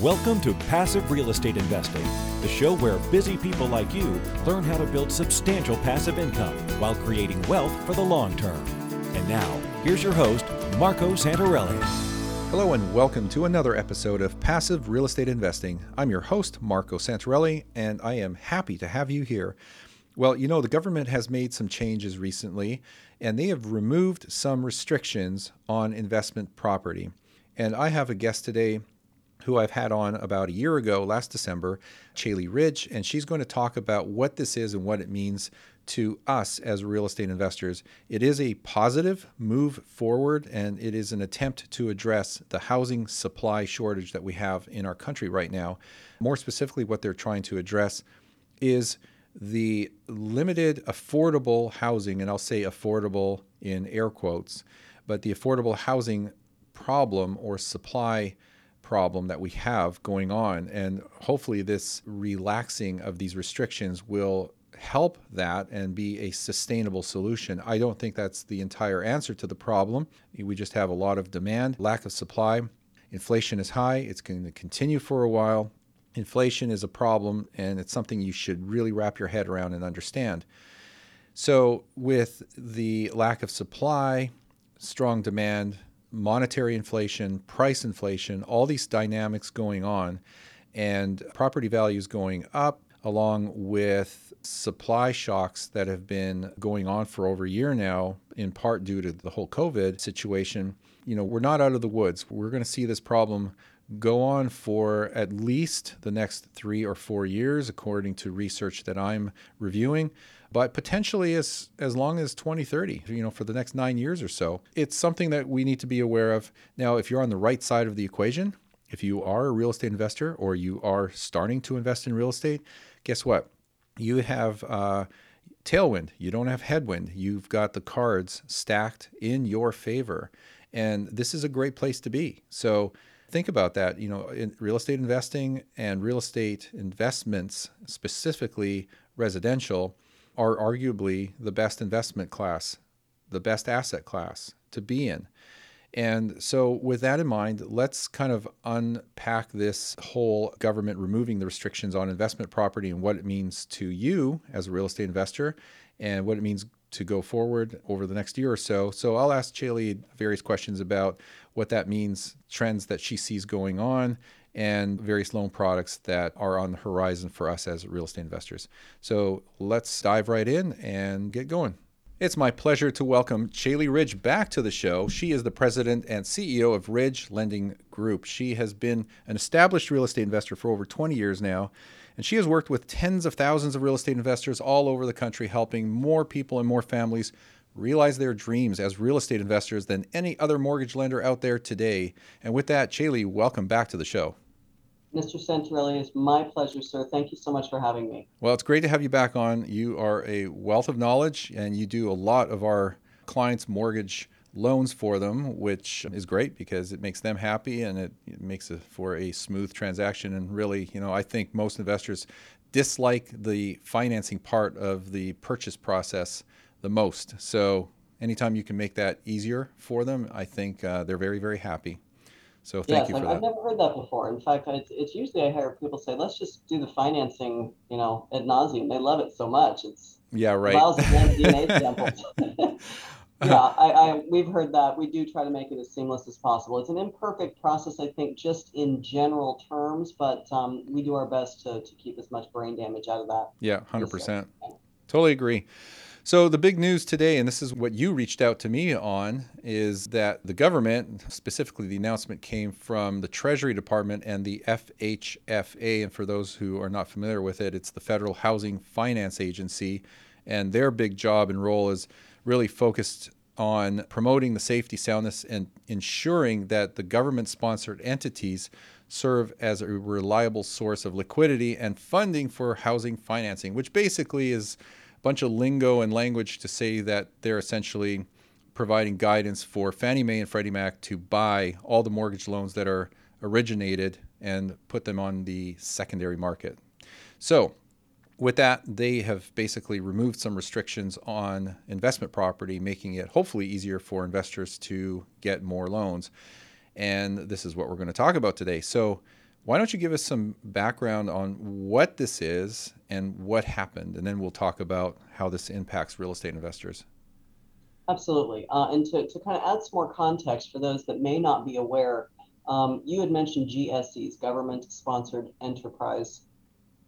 Welcome to Passive Real Estate Investing, the show where busy people like you learn how to build substantial passive income while creating wealth for the long term. And now, here's your host, Marco Santarelli. Hello, and welcome to another episode of Passive Real Estate Investing. I'm your host, Marco Santarelli, and I am happy to have you here. Well, you know, the government has made some changes recently, and they have removed some restrictions on investment property. And I have a guest today who I've had on about a year ago, last December, Chaley Ridge, and she's going to talk about what this is and what it means to us as real estate investors. It is a positive move forward, and it is an attempt to address the housing supply shortage that we have in our country right now. More specifically, what they're trying to address is the limited affordable housing, and I'll say affordable in air quotes, but the affordable housing problem or supply problem that we have going on. And hopefully, this relaxing of these restrictions will help that and be a sustainable solution. I don't think that's the entire answer to the problem. We just have a lot of demand, lack of supply. Inflation is high, it's going to continue for a while. Inflation is a problem, and it's something you should really wrap your head around and understand. So, with the lack of supply, strong demand, monetary inflation, price inflation, all these dynamics going on, and property values going up, along with supply shocks that have been going on for over a year now, in part due to the whole COVID situation. You know, we're not out of the woods. We're going to see this problem go on for at least the next three or four years, according to research that I'm reviewing but potentially as as long as 2030 you know for the next 9 years or so it's something that we need to be aware of. Now if you're on the right side of the equation if you are a real estate investor or you are starting to invest in real estate guess what? You have uh, tailwind. You don't have headwind. You've got the cards stacked in your favor. And this is a great place to be. So think about that. You know in real estate investing and real estate investments specifically residential are arguably the best investment class, the best asset class to be in. And so, with that in mind, let's kind of unpack this whole government removing the restrictions on investment property and what it means to you as a real estate investor and what it means to go forward over the next year or so. So, I'll ask Chaley various questions about what that means, trends that she sees going on, and various loan products that are on the horizon for us as real estate investors. So let's dive right in and get going. It's my pleasure to welcome Chaley Ridge back to the show. She is the president and CEO of Ridge Lending Group. She has been an established real estate investor for over 20 years now, and she has worked with tens of thousands of real estate investors all over the country, helping more people and more families realize their dreams as real estate investors than any other mortgage lender out there today. And with that, Chaley, welcome back to the show. Mr. Santarelli, it's my pleasure, sir. Thank you so much for having me. Well, it's great to have you back on. You are a wealth of knowledge and you do a lot of our clients' mortgage loans for them, which is great because it makes them happy and it, it makes it for a smooth transaction. And really, you know, I think most investors dislike the financing part of the purchase process the most. So anytime you can make that easier for them, I think uh, they're very, very happy. So thank Yes, you I've, for I've never heard that before. In fact, it's, it's usually I hear people say, let's just do the financing, you know, ad nauseum. They love it so much. It's Yeah, right. them DNA samples. yeah, I, I, we've heard that. We do try to make it as seamless as possible. It's an imperfect process, I think, just in general terms, but um, we do our best to, to keep as much brain damage out of that. Yeah, 100%. Totally agree. So, the big news today, and this is what you reached out to me on, is that the government, specifically the announcement came from the Treasury Department and the FHFA. And for those who are not familiar with it, it's the Federal Housing Finance Agency. And their big job and role is really focused on promoting the safety, soundness, and ensuring that the government sponsored entities serve as a reliable source of liquidity and funding for housing financing, which basically is bunch of lingo and language to say that they're essentially providing guidance for Fannie Mae and Freddie Mac to buy all the mortgage loans that are originated and put them on the secondary market. So, with that, they have basically removed some restrictions on investment property, making it hopefully easier for investors to get more loans. And this is what we're going to talk about today. So, Why don't you give us some background on what this is and what happened, and then we'll talk about how this impacts real estate investors. Absolutely. Uh, and to, to kind of add some more context for those that may not be aware, um, you had mentioned GSEs, government sponsored enterprise.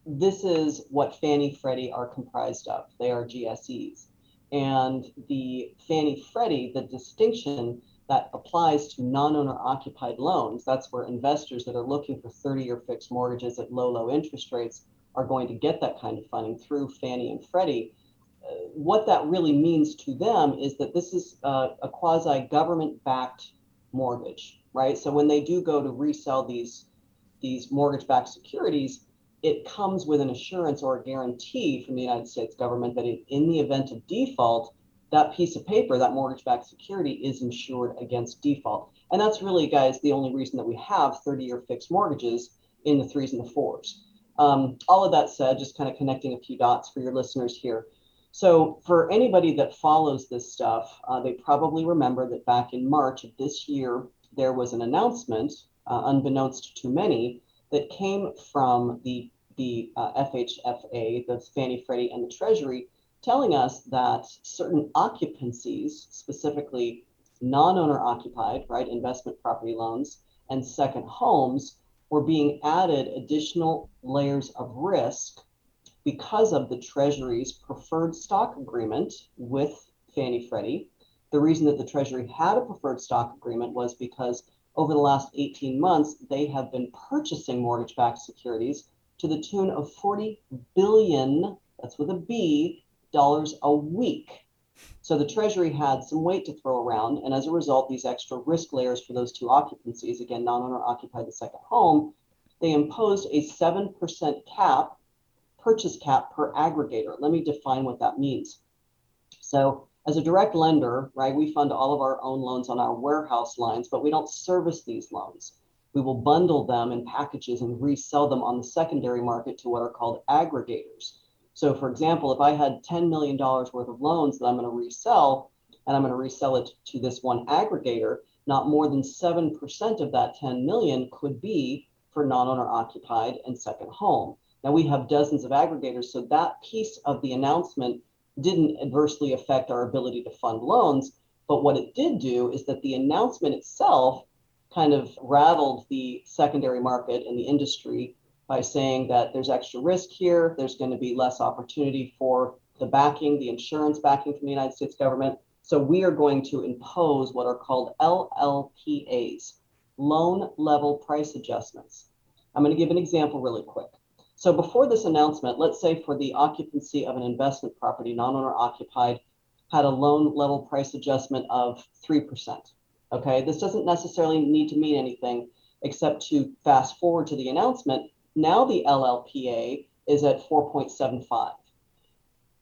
This is what Fannie Freddie are comprised of. They are GSEs. And the Fannie Freddie, the distinction that applies to non-owner occupied loans. That's where investors that are looking for 30-year fixed mortgages at low, low interest rates are going to get that kind of funding through Fannie and Freddie. Uh, what that really means to them is that this is uh, a quasi government backed mortgage, right? So when they do go to resell these these mortgage backed securities, it comes with an assurance or a guarantee from the United States government that in the event of default, that piece of paper, that mortgage-backed security, is insured against default. And that's really, guys, the only reason that we have 30-year fixed mortgages in the threes and the fours. Um, all of that said, just kind of connecting a few dots for your listeners here. So for anybody that follows this stuff, uh, they probably remember that back in March of this year, there was an announcement, uh, unbeknownst to many, that came from the the uh, FHFA, the Fannie Freddie, and the Treasury, telling us that certain occupancies, specifically non-owner occupied, right, investment property loans and second homes were being added additional layers of risk because of the Treasury's preferred stock agreement with Fannie Freddie. The reason that the Treasury had a preferred stock agreement was because over the last 18 months, they have been purchasing mortgage backed securities to the tune of 40 billion, that's with a B, dollars a week. So the Treasury had some weight to throw around, and as a result, these extra risk layers for those two occupancies, again, non-owner occupied the second home, they imposed a 7% cap, purchase cap per aggregator. Let me define what that means. So as a direct lender, right, we fund all of our own loans on our warehouse lines, but we don't service these loans. We will bundle them in packages and resell them on the secondary market to what are called aggregators. So, for example, if I had $10 million worth of loans that I'm going to resell, and I'm going to resell it to this one aggregator, not more than 7% of that 10 million could be for non-owner occupied and second home. Now we have dozens of aggregators, so that piece of the announcement didn't adversely affect our ability to fund loans. But what it did do is that the announcement itself kind of rattled the secondary market and the industry by saying that there's extra risk here, there's going to be less opportunity for the backing, the insurance backing from the United States government. So we are going to impose what are called LLPAs, loan level price adjustments. I'm going to give an example really quick. So before this announcement, let's say for the occupancy of an investment property, non-owner occupied, had a loan level price adjustment of 3%. Okay, this doesn't necessarily need to mean anything except to fast forward to the announcement now the LLPA is at 4.75.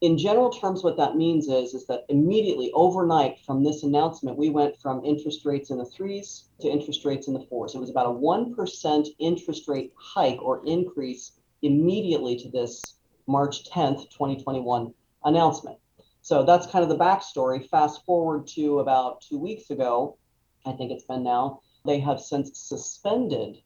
In general terms, what that means is, is that immediately overnight from this announcement, we went from interest rates in the threes to interest rates in the fours. It was about a 1% interest rate hike or increase immediately to this March 10th, 2021 announcement. So that's kind of the backstory. Fast forward to about two weeks ago, I think it's been now, they have since suspended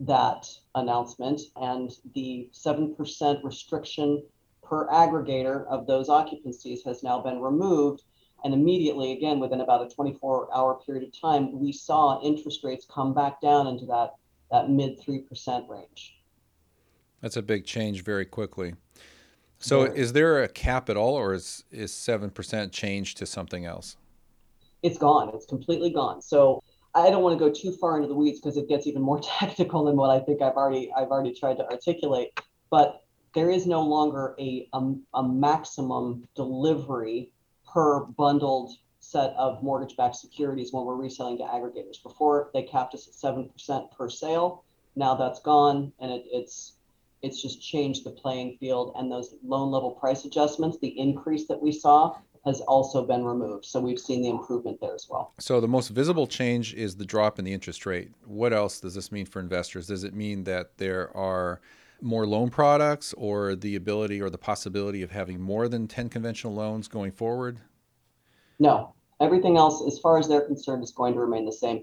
that announcement and the 7% restriction per aggregator of those occupancies has now been removed. And immediately, again, within about a 24 hour period of time, we saw interest rates come back down into that, that mid 3% range. That's a big change very quickly. So, is there a cap at all, or is, is 7% changed to something else? It's gone. It's completely gone. So, I don't want to go too far into the weeds because it gets even more technical than what I think I've already I've already tried to articulate. But there is no longer a a, a maximum delivery per bundled set of mortgage-backed securities when we're reselling to aggregators. Before they capped us at seven percent per sale. Now that's gone, and it, it's it's just changed the playing field. And those loan level price adjustments, the increase that we saw, has also been removed. So we've seen the improvement there as well. So the most visible change is the drop in the interest rate. What else does this mean for investors? Does it mean that there are more loan products or the ability or the possibility of having more than 10 conventional loans going forward? No. Everything else, as far as they're concerned, is going to remain the same.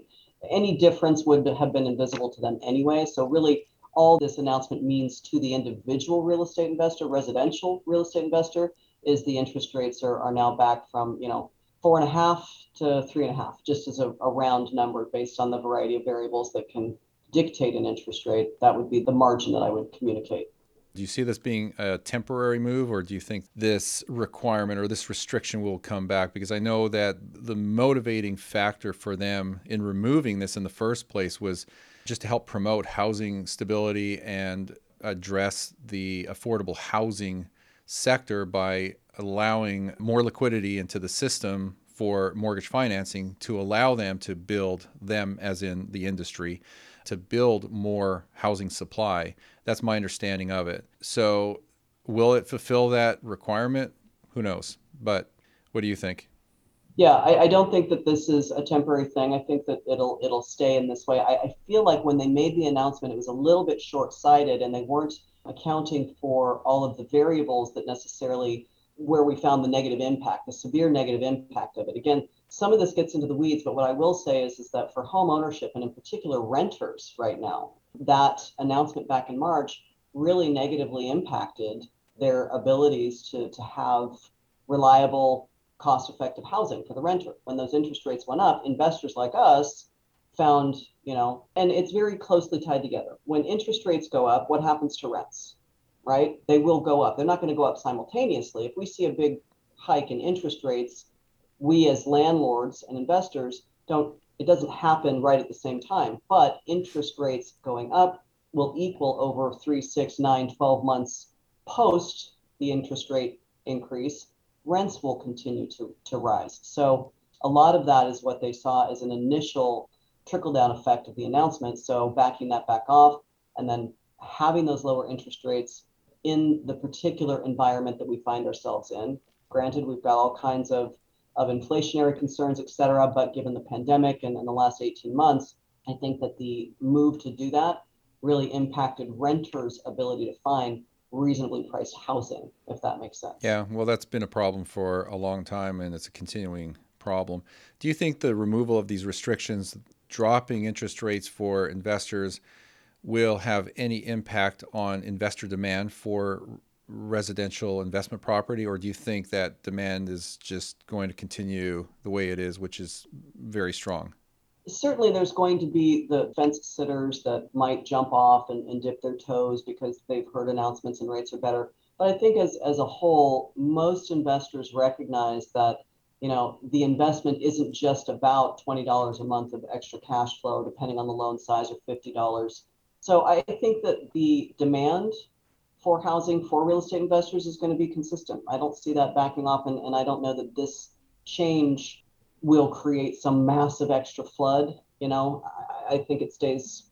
Any difference would have been invisible to them anyway. So, really, all this announcement means to the individual real estate investor, residential real estate investor, is the interest rates are, are now back from, you know, four and a half to three and a half, just as a, a round number based on the variety of variables that can dictate an interest rate. That would be the margin that I would communicate. Do you see this being a temporary move, or do you think this requirement or this restriction will come back? Because I know that the motivating factor for them in removing this in the first place was just to help promote housing stability and address the affordable housing sector by allowing more liquidity into the system for mortgage financing to allow them to build them as in the industry to build more housing supply. That's my understanding of it. So, will it fulfill that requirement? Who knows? But what do you think? Yeah, I, I don't think that this is a temporary thing. I think that it'll it'll stay in this way. I, I feel like when they made the announcement, it was a little bit short sighted, and they weren't accounting for all of the variables that necessarily where we found the negative impact, the severe negative impact of it. Again, some of this gets into the weeds, but what I will say is, is that for home ownership and in particular renters right now, that announcement back in March really negatively impacted their abilities to, to have reliable, cost effective housing for the renter. When those interest rates went up, investors like us found, you know, and it's very closely tied together. When interest rates go up, what happens to rents? Right? They will go up. They're not going to go up simultaneously. If we see a big hike in interest rates, we as landlords and investors don't it doesn't happen right at the same time but interest rates going up will equal over three six nine 12 months post the interest rate increase rents will continue to, to rise so a lot of that is what they saw as an initial trickle down effect of the announcement so backing that back off and then having those lower interest rates in the particular environment that we find ourselves in granted we've got all kinds of of inflationary concerns, et cetera. But given the pandemic and in the last 18 months, I think that the move to do that really impacted renters' ability to find reasonably priced housing, if that makes sense. Yeah, well, that's been a problem for a long time, and it's a continuing problem. Do you think the removal of these restrictions, dropping interest rates for investors, will have any impact on investor demand for residential investment property, or do you think that demand is just going to continue the way it is, which is very strong? Certainly, there's going to be the fence sitters that might jump off and, and dip their toes because they've heard announcements and rates are better. But I think as, as a whole, most investors recognize that you know the investment isn't just about $20 a month of extra cash flow, depending on the loan size, or $50. So I think that the demand for housing for real estate investors is going to be consistent. I don't see that backing off, and, and I don't know that this change will create some massive extra flood. You know, I, I think it stays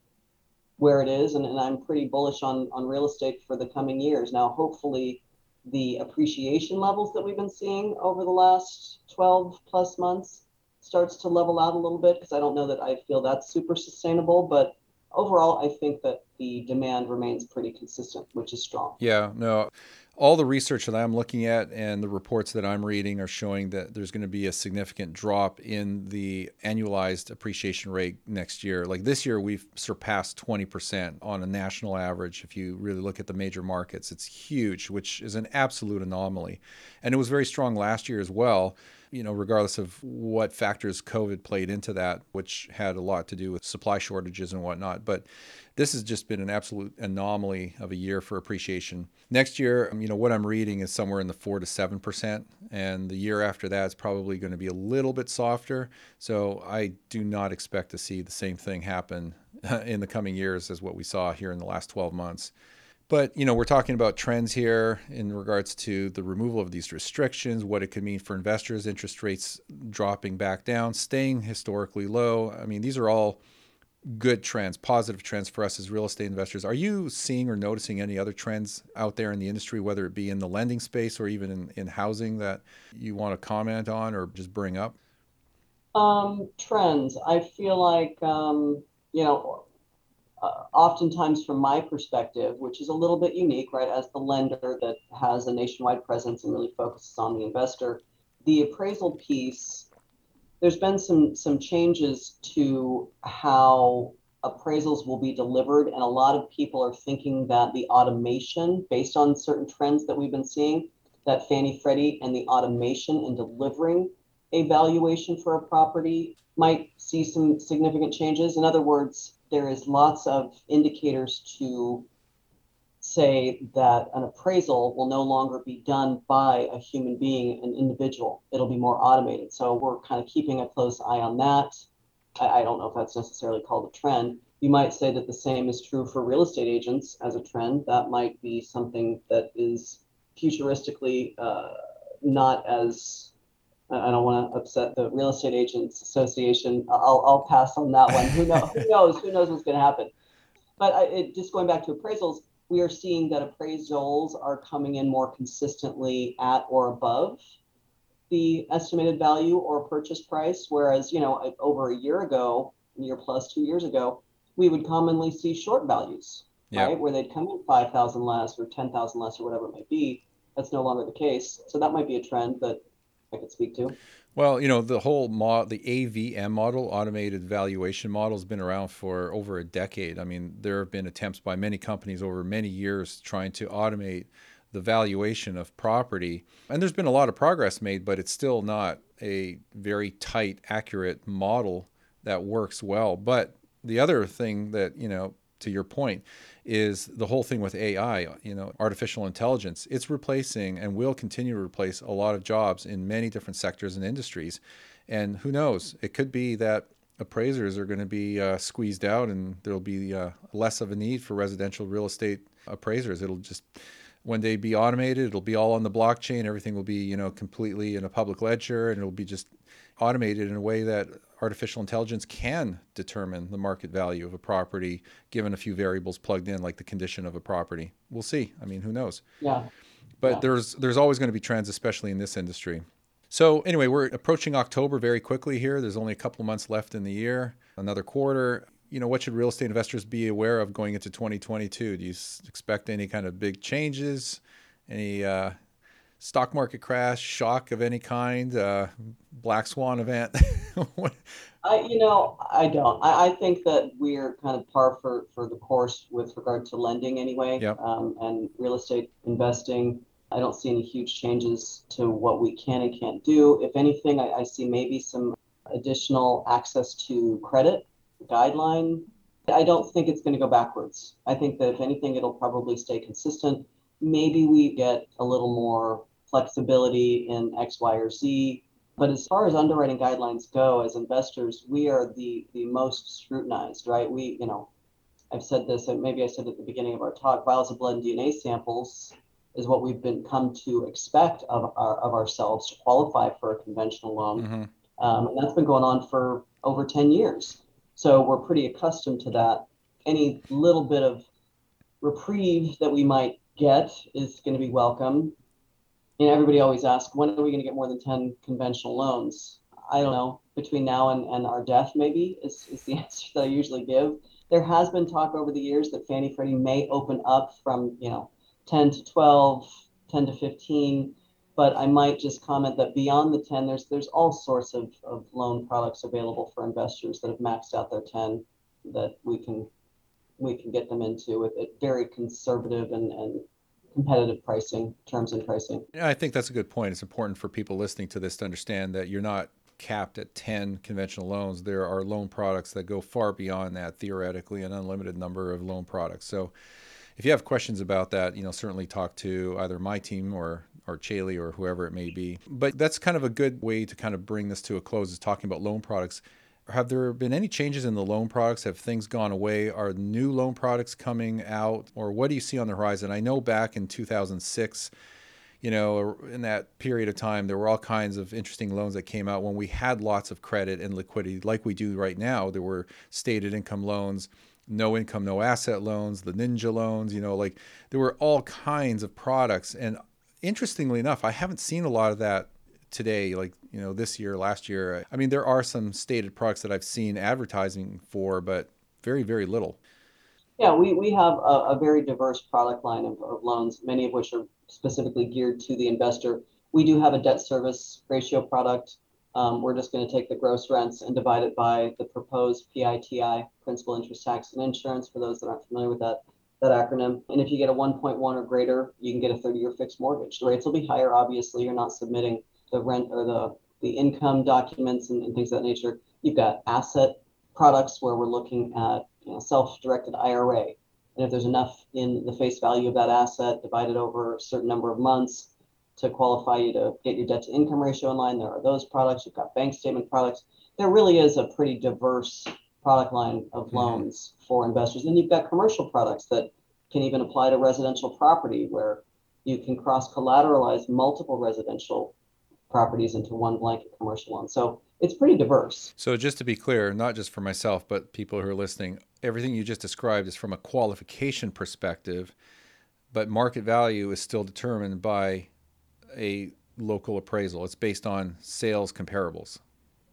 where it is, and, and I'm pretty bullish on, on real estate for the coming years. Now, hopefully, the appreciation levels that we've been seeing over the last 12 plus months starts to level out a little bit because I don't know that I feel that's super sustainable, but overall, I think that the demand remains pretty consistent, which is strong. Yeah, no. All the research that I'm looking at and the reports that I'm reading are showing that there's going to be a significant drop in the annualized appreciation rate next year. Like this year, we've surpassed 20% on a national average. If you really look at the major markets, it's huge, which is an absolute anomaly. And it was very strong last year as well you know, regardless of what factors COVID played into that, which had a lot to do with supply shortages and whatnot. But this has just been an absolute anomaly of a year for appreciation. Next year, um, you know, what I'm reading is somewhere in the four to seven percent, and the year after that is probably going to be a little bit softer. So I do not expect to see the same thing happen in the coming years as what we saw here in the last 12 months. But you know, we're talking about trends here in regards to the removal of these restrictions, what it could mean for investors, interest rates dropping back down, staying historically low. I mean, these are all good trends, positive trends for us as real estate investors. Are you seeing or noticing any other trends out there in the industry, whether it be in the lending space or even in, in housing that you want to comment on or just bring up? Um, trends. I feel like um, you know uh, oftentimes from my perspective, which is a little bit unique, right, as the lender that has a nationwide presence and really focuses on the investor, the appraisal piece, there's been some some changes to how appraisals will be delivered. And a lot of people are thinking that the automation, based on certain trends that we've been seeing, that Fannie Freddie and the automation in delivering a valuation for a property might see some significant changes. In other words, there is lots of indicators to say that an appraisal will no longer be done by a human being, an individual. It'll be more automated. So we're kind of keeping a close eye on that. I, I don't know if that's necessarily called a trend. You might say that the same is true for real estate agents as a trend. That might be something that is futuristically uh, not as I don't want to upset the real estate agents association. I'll, I'll pass on that one. Who knows? Who knows? Who knows what's going to happen? But I, it, just going back to appraisals, we are seeing that appraisals are coming in more consistently at or above the estimated value or purchase price. Whereas, you know, over a year ago, a year plus two years ago, we would commonly see short values, right? Where they'd come in 5,000 less or 10,000 less or whatever it might be. That's no longer the case. So that might be a trend that I could speak to. Well, you know, the whole mod, the AVM model, automated valuation model, has been around for over a decade. I mean, there have been attempts by many companies over many years trying to automate the valuation of property. And there's been a lot of progress made, but it's still not a very tight, accurate model that works well. But the other thing that, you know, to your point, is the whole thing with AI, you know, artificial intelligence. It's replacing and will continue to replace a lot of jobs in many different sectors and industries. And who knows? It could be that appraisers are going to be uh, squeezed out and there'll be uh, less of a need for residential real estate appraisers. It'll just one they be automated. It'll be all on the blockchain. Everything will be, you know, completely in a public ledger and it'll be just automated in a way that artificial intelligence can determine the market value of a property given a few variables plugged in like the condition of a property we'll see i mean who knows yeah but yeah. there's there's always going to be trends especially in this industry so anyway we're approaching october very quickly here there's only a couple months left in the year another quarter you know what should real estate investors be aware of going into 2022 do you expect any kind of big changes any uh, stock market crash, shock of any kind, uh, black swan event? I, you know, I don't. I, I, think that we're kind of par for, for the course with regard to lending anyway, yep. um, and real estate investing. I don't see any huge changes to what we can and can't do. If anything, I, I see maybe some additional access to credit guideline. I don't think it's going to go backwards. I think that if anything, it'll probably stay consistent maybe we get a little more flexibility in X, Y, or Z. But as far as underwriting guidelines go, as investors, we are the the most scrutinized, right? We, you know, I've said this, and maybe I said at the beginning of our talk, vials of blood and DNA samples is what we've been come to expect of our of ourselves to qualify for a conventional loan. Mm-hmm. Um, and that's been going on for over 10 years. So we're pretty accustomed to that. Any little bit of reprieve that we might get is going to be welcome. And everybody always asks, when are we going to get more than 10 conventional loans? I don't know. Between now and, and our death, maybe, is, is the answer that I usually give. There has been talk over the years that Fannie Freddie may open up from, you know, 10 to 12, 10 to 15. But I might just comment that beyond the 10, there's there's all sorts of, of loan products available for investors that have maxed out their 10 that we can we can get them into with a very conservative and, and competitive pricing terms and pricing. Yeah, I think that's a good point. It's important for people listening to this to understand that you're not capped at 10 conventional loans. There are loan products that go far beyond that, theoretically, an unlimited number of loan products. So if you have questions about that, you know, certainly talk to either my team or or Chaley or whoever it may be. But that's kind of a good way to kind of bring this to a close is talking about loan products have there been any changes in the loan products? Have things gone away? Are new loan products coming out? Or what do you see on the horizon? I know back in 2006, you know, in that period of time, there were all kinds of interesting loans that came out when we had lots of credit and liquidity, like we do right now. There were stated income loans, no income, no asset loans, the ninja loans, you know, like there were all kinds of products. And interestingly enough, I haven't seen a lot of that today, like you know this year, last year. I mean, there are some stated products that I've seen advertising for, but very, very little. Yeah, we, we have a, a very diverse product line of, of loans, many of which are specifically geared to the investor. We do have a debt service ratio product. Um, we're just going to take the gross rents and divide it by the proposed PITI, principal, interest, tax, and insurance, for those that aren't familiar with that, that acronym. And if you get a 1.1 or greater, you can get a 30 year fixed mortgage. The rates will be higher, obviously. You're not submitting the rent or the, the income documents and, and things of that nature. You've got asset products where we're looking at you know, self directed IRA. And if there's enough in the face value of that asset divided over a certain number of months, to qualify you to get your debt to income ratio in line. There are those products. You've got bank statement products. There really is a pretty diverse product line of mm-hmm. loans for investors. And you've got commercial products that can even apply to residential property where you can cross collateralize multiple residential properties into one blanket commercial loan. So it's pretty diverse. So just to be clear, not just for myself, but people who are listening, everything you just described is from a qualification perspective, but market value is still determined by a local appraisal. It's based on sales comparables.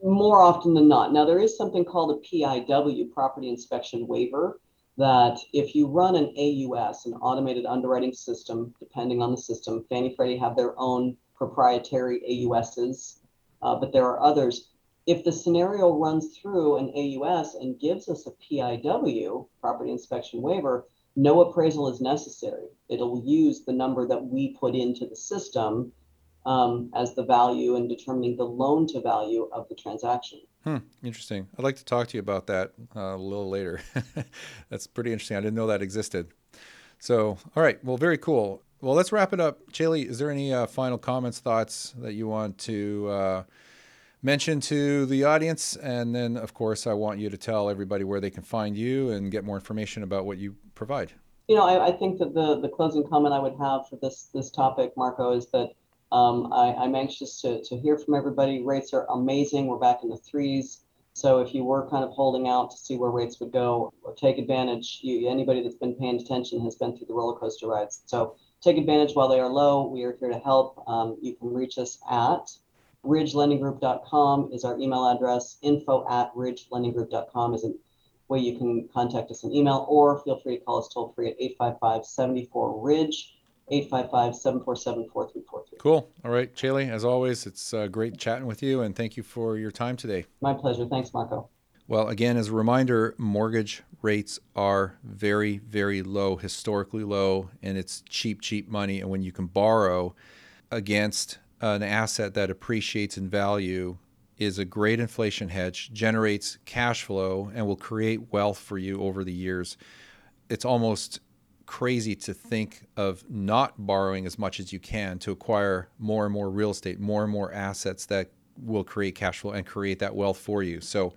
More often than not. Now, there is something called a PIW, Property Inspection Waiver, that if you run an AUS, an automated underwriting system, depending on the system, Fannie Freddie have their own proprietary AUSs, uh, but there are others. If the scenario runs through an AUS and gives us a PIW, Property Inspection Waiver, no appraisal is necessary. It'll use the number that we put into the system um, as the value and determining the loan to value of the transaction. Hmm, interesting. I'd like to talk to you about that uh, a little later. That's pretty interesting. I didn't know that existed. So, all right. Well, very cool. Well, let's wrap it up. Chaley, is there any uh, final comments, thoughts that you want to uh, mention to the audience? And then, of course, I want you to tell everybody where they can find you and get more information about what you provide. You know, I, I think that the, the closing comment I would have for this this topic, Marco, is that um, I, am anxious to, to hear from everybody. Rates are amazing. We're back in the threes. So if you were kind of holding out to see where rates would go, take advantage, you, anybody that's been paying attention has been through the roller coaster rides. So take advantage while they are low. We are here to help. Um, you can reach us at ridgelendinggroup.com is our email address. Info at ridgelendinggroup.com is a way you can contact us in email, or feel free to call us toll free at 855 74 Ridge, 855 747 4343. Cool. All right, Chaley, as always, it's uh, great chatting with you, and thank you for your time today. My pleasure. Thanks, Marco. Well, again, as a reminder, mortgage rates are very, very low, historically low, and it's cheap, cheap money. And when you can borrow against an asset that appreciates in value, is a great inflation hedge, generates cash flow, and will create wealth for you over the years. It's almost crazy to think of not borrowing as much as you can to acquire more and more real estate, more and more assets that will create cash flow and create that wealth for you. So,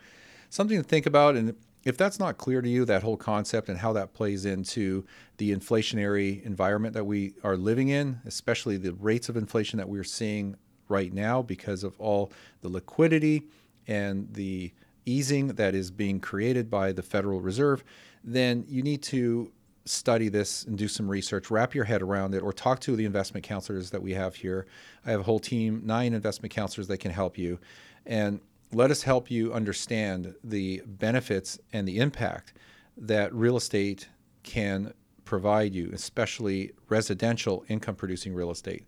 something to think about. And if that's not clear to you, that whole concept and how that plays into the inflationary environment that we are living in, especially the rates of inflation that we're seeing right now because of all the liquidity and the easing that is being created by the Federal Reserve, then you need to study this and do some research, wrap your head around it, or talk to the investment counselors that we have here. I have a whole team, nine investment counselors that can help you. And let us help you understand the benefits and the impact that real estate can provide you, especially residential income producing real estate.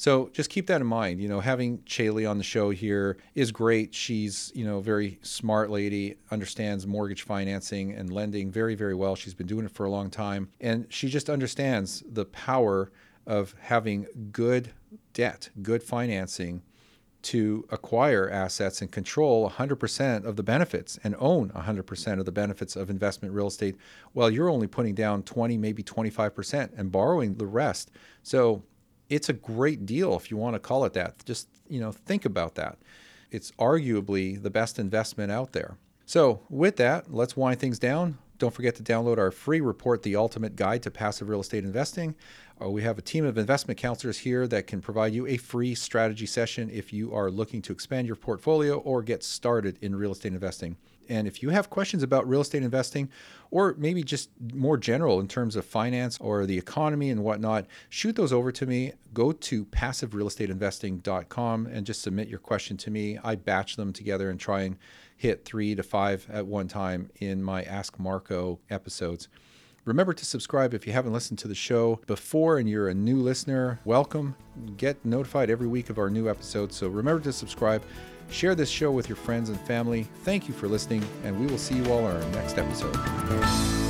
So just keep that in mind. You know, having Chaley on the show here is great. She's, you know, a very smart lady, understands mortgage financing and lending very, very well. She's been doing it for a long time. And she just understands the power of having good debt, good financing to acquire assets and control 100% of the benefits and own 100% of the benefits of investment real estate while you're only putting down 20 maybe 25% and borrowing the rest so it's a great deal if you want to call it that. Just, you know, think about that. It's arguably the best investment out there. So, with that, let's wind things down. Don't forget to download our free report, The Ultimate Guide to Passive Real Estate Investing. Uh, we have a team of investment counselors here that can provide you a free strategy session if you are looking to expand your portfolio or get started in real estate investing. And if you have questions about real estate investing, or maybe just more general in terms of finance or the economy and whatnot, shoot those over to me. Go to passiverealestateinvesting.com and just submit your question to me. I batch them together and try and hit three to five at one time in my Ask Marco episodes. Remember to subscribe if you haven't listened to the show before and you're a new listener. Welcome. Get notified every week of our new episodes. So remember to subscribe. Share this show with your friends and family. Thank you for listening, and we will see you all on our next episode.